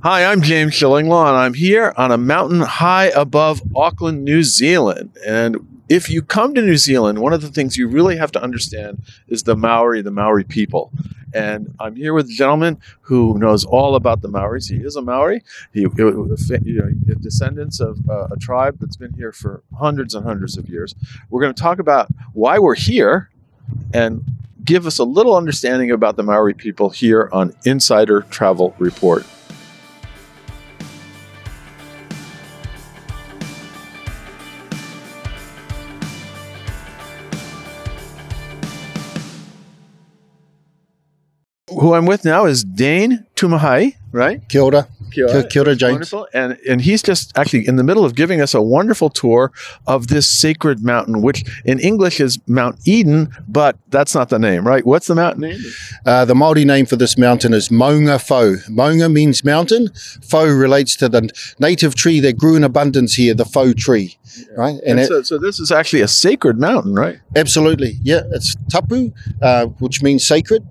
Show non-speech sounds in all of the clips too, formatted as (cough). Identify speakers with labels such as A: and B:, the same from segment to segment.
A: Hi, I'm James Shillinglaw, and I'm here on a mountain high above Auckland, New Zealand. And if you come to New Zealand, one of the things you really have to understand is the Maori, the Maori people. And I'm here with a gentleman who knows all about the Maoris. He is a Maori. He, you know, descendants of uh, a tribe that's been here for hundreds and hundreds of years. We're going to talk about why we're here and give us a little understanding about the Maori people here on Insider Travel Report. Who I'm with now is Dane Tumahi, right?
B: Kia ora. Kia ora, Kia ora James.
A: Wonderful. And, and he's just actually in the middle of giving us a wonderful tour of this sacred mountain, which in English is Mount Eden, but that's not the name, right? What's the mountain name?
B: Uh, the Māori name for this mountain is Maungawhau. Maunga means mountain. Whau relates to the native tree that grew in abundance here, the whau tree, right?
A: And, and it, so, so, this is actually a sacred mountain, right?
B: Absolutely. Yeah, it's tapu, uh, which means sacred.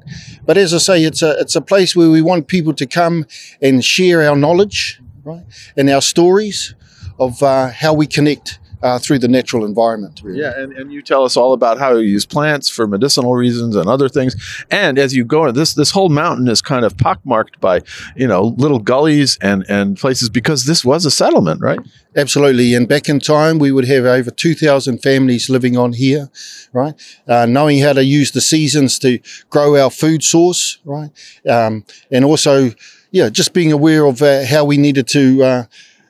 B: But as I say, it's a, it's a place where we want people to come and share our knowledge, right, and our stories of uh, how we connect uh, through the natural environment.
A: Really. Yeah, and, and you tell us all about how you use plants for medicinal reasons and other things. And as you go, this this whole mountain is kind of pockmarked by you know little gullies and and places because this was a settlement, right?
B: Absolutely. And back in time, we would have over two thousand families living on here, right? Uh, knowing how to use the seasons to grow our food source, right? Um, and also, yeah, just being aware of uh, how we needed to. Uh,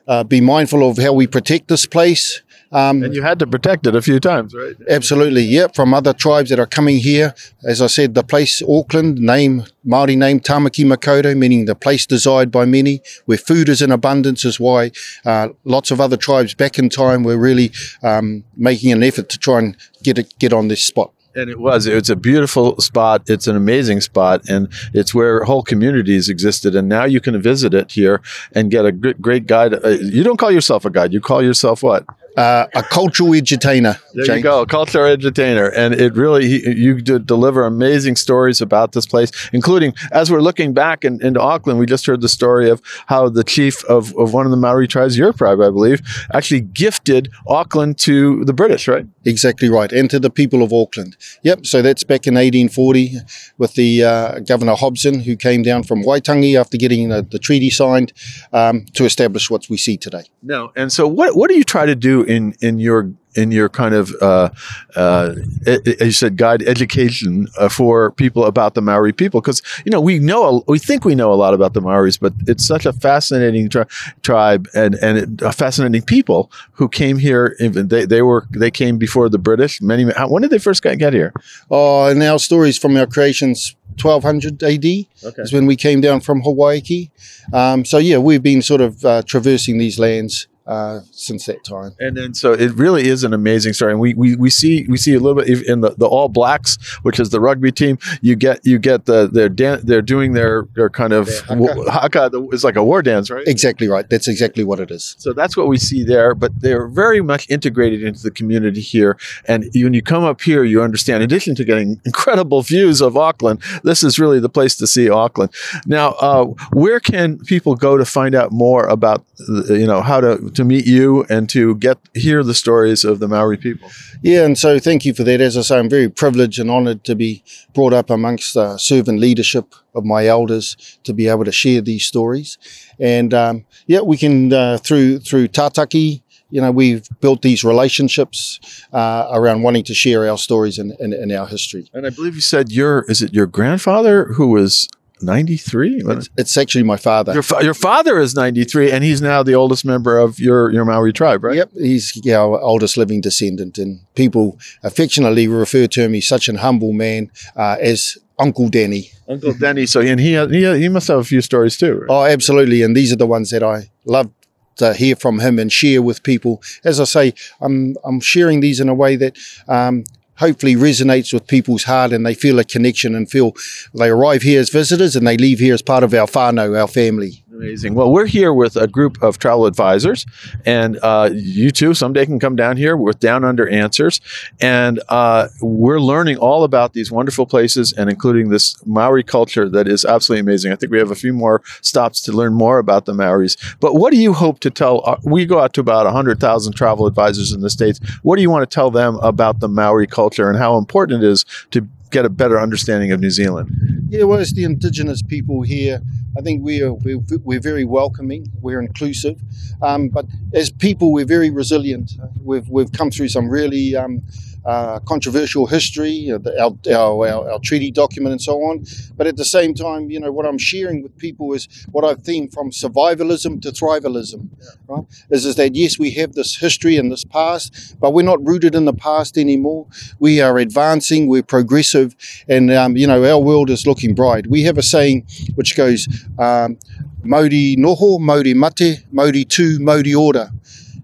B: uh, be mindful of how we protect this place
A: um, and you had to protect it a few times, right?
B: Absolutely, yep. From other tribes that are coming here, as I said, the place Auckland name Maori name Tamaki Makaurau, meaning the place desired by many, where food is in abundance, is why uh, lots of other tribes back in time were really um, making an effort to try and get it, get on this spot.
A: And it was. It's a beautiful spot. It's an amazing spot, and it's where whole communities existed. And now you can visit it here and get a great, guide. Uh, you don't call yourself a guide. You call yourself what?
B: Uh, a cultural entertainer.
A: There James. you go, cultural entertainer, and it really you deliver amazing stories about this place, including as we're looking back in, into Auckland, we just heard the story of how the chief of, of one of the Maori tribes, your tribe, I believe, actually gifted Auckland to the British, right?
B: Exactly right, and to the people of Auckland. Yep. So that's back in 1840 with the uh, Governor Hobson, who came down from Waitangi after getting the, the treaty signed um, to establish what we see today.
A: No, and so what what do you try to do in in your in your kind of uh, uh, as you said guide education uh, for people about the Maori people because you know we know we think we know a lot about the Maoris but it's such a fascinating tri- tribe and and it, a fascinating people who came here they, they were they came before the British many when did they first get, get here
B: oh and our stories from our creations 1200 AD okay. is when we came down from Hawaii. Um, so yeah, we've been sort of uh, traversing these lands uh, since that time.
A: And then so it really is an amazing story. And we, we, we see we see a little bit in the, the All Blacks, which is the rugby team. You get you get the they're dan- they're doing their their kind of haka. haka. It's like a war dance, right?
B: Exactly right. That's exactly what it is.
A: So that's what we see there. But they're very much integrated into the community here. And when you come up here, you understand. In addition to getting incredible views of Auckland, this is really the place to see Auckland. Now, uh, where can people go to find out more about you know how to to meet you and to get hear the stories of the Maori people.
B: Yeah, and so thank you for that. As I say, I'm very privileged and honoured to be brought up amongst the servant leadership of my elders to be able to share these stories. And um, yeah, we can uh, through through Tataki. You know, we've built these relationships uh, around wanting to share our stories and, and, and our history.
A: And I believe you said your is it your grandfather who was 93?
B: It's, it's, actually my father.
A: Your, fa- your, father is 93, and he's now the oldest member of your, your Maori tribe, right?
B: Yep, he's our oldest living descendant, and people affectionately refer to him, he's such an humble man, uh, as Uncle Danny.
A: Uncle Danny. So, and he, he, he must have a few stories too. Right?
B: Oh, absolutely. And these are the ones that I love to hear from him and share with people. As I say, I'm, I'm sharing these in a way that um, hopefully resonates with people's heart and they feel a connection and feel they arrive here as visitors and they leave here as part of our whānau, our family.
A: Amazing. Well, we're here with a group of travel advisors, and uh, you too someday can come down here with Down Under Answers, and uh, we're learning all about these wonderful places, and including this Maori culture that is absolutely amazing. I think we have a few more stops to learn more about the Maoris. But what do you hope to tell? Uh, we go out to about hundred thousand travel advisors in the states. What do you want to tell them about the Maori culture and how important it is to get a better understanding of New Zealand?
B: Yeah, well, as the indigenous people here, I think we are we're, we're very welcoming, we're inclusive, um, but as people, we're very resilient. We've we've come through some really um, uh, controversial history, uh, our, our, our, our, treaty document, and so on. But at the same time, you know, what I'm sharing with people is what I've seen from survivalism to thrivalism. Yeah. Right? Is, is that yes, we have this history and this past, but we're not rooted in the past anymore. We are advancing, we're progressive, and um, you know, our world is looking bright. We have a saying which goes. Um, Mauri noho, Mauri mate, Mauri tu, Mauri ora.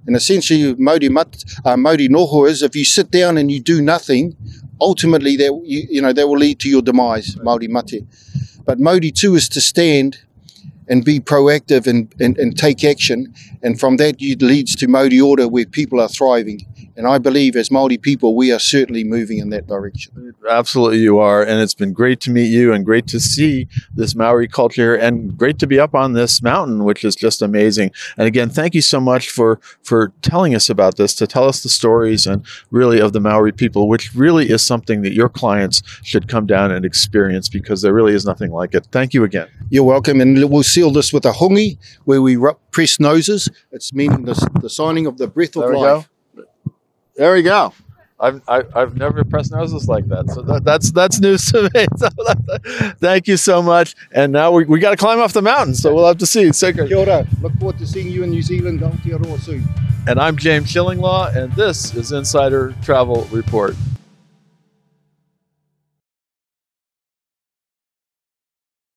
B: And essentially, Mauri, mat, uh, Mauri noho is if you sit down and you do nothing, ultimately that you, you know that will lead to your demise, Mauri mate. But Mauri tu is to stand and be proactive and, and, and take action. And from that, it leads to Mauri ora where people are thriving. And I believe as Māori people, we are certainly moving in that direction.
A: Absolutely, you are. And it's been great to meet you and great to see this Maori culture and great to be up on this mountain, which is just amazing. And again, thank you so much for, for telling us about this, to tell us the stories and really of the Maori people, which really is something that your clients should come down and experience because there really is nothing like it. Thank you again.
B: You're welcome. And we'll seal this with a hongi where we press noses. It's meaning the, the signing of the breath of life.
A: Go. There we go. I've, I've never pressed noses like that. So that, that's that's news to me. (laughs) So thank you so much. And now we, we got to climb off the mountain. So we'll have to see.
B: So, Kia ora. Look forward to seeing you in New Zealand. Aotearoa soon.
A: And I'm James Shillinglaw, and this is Insider Travel Report.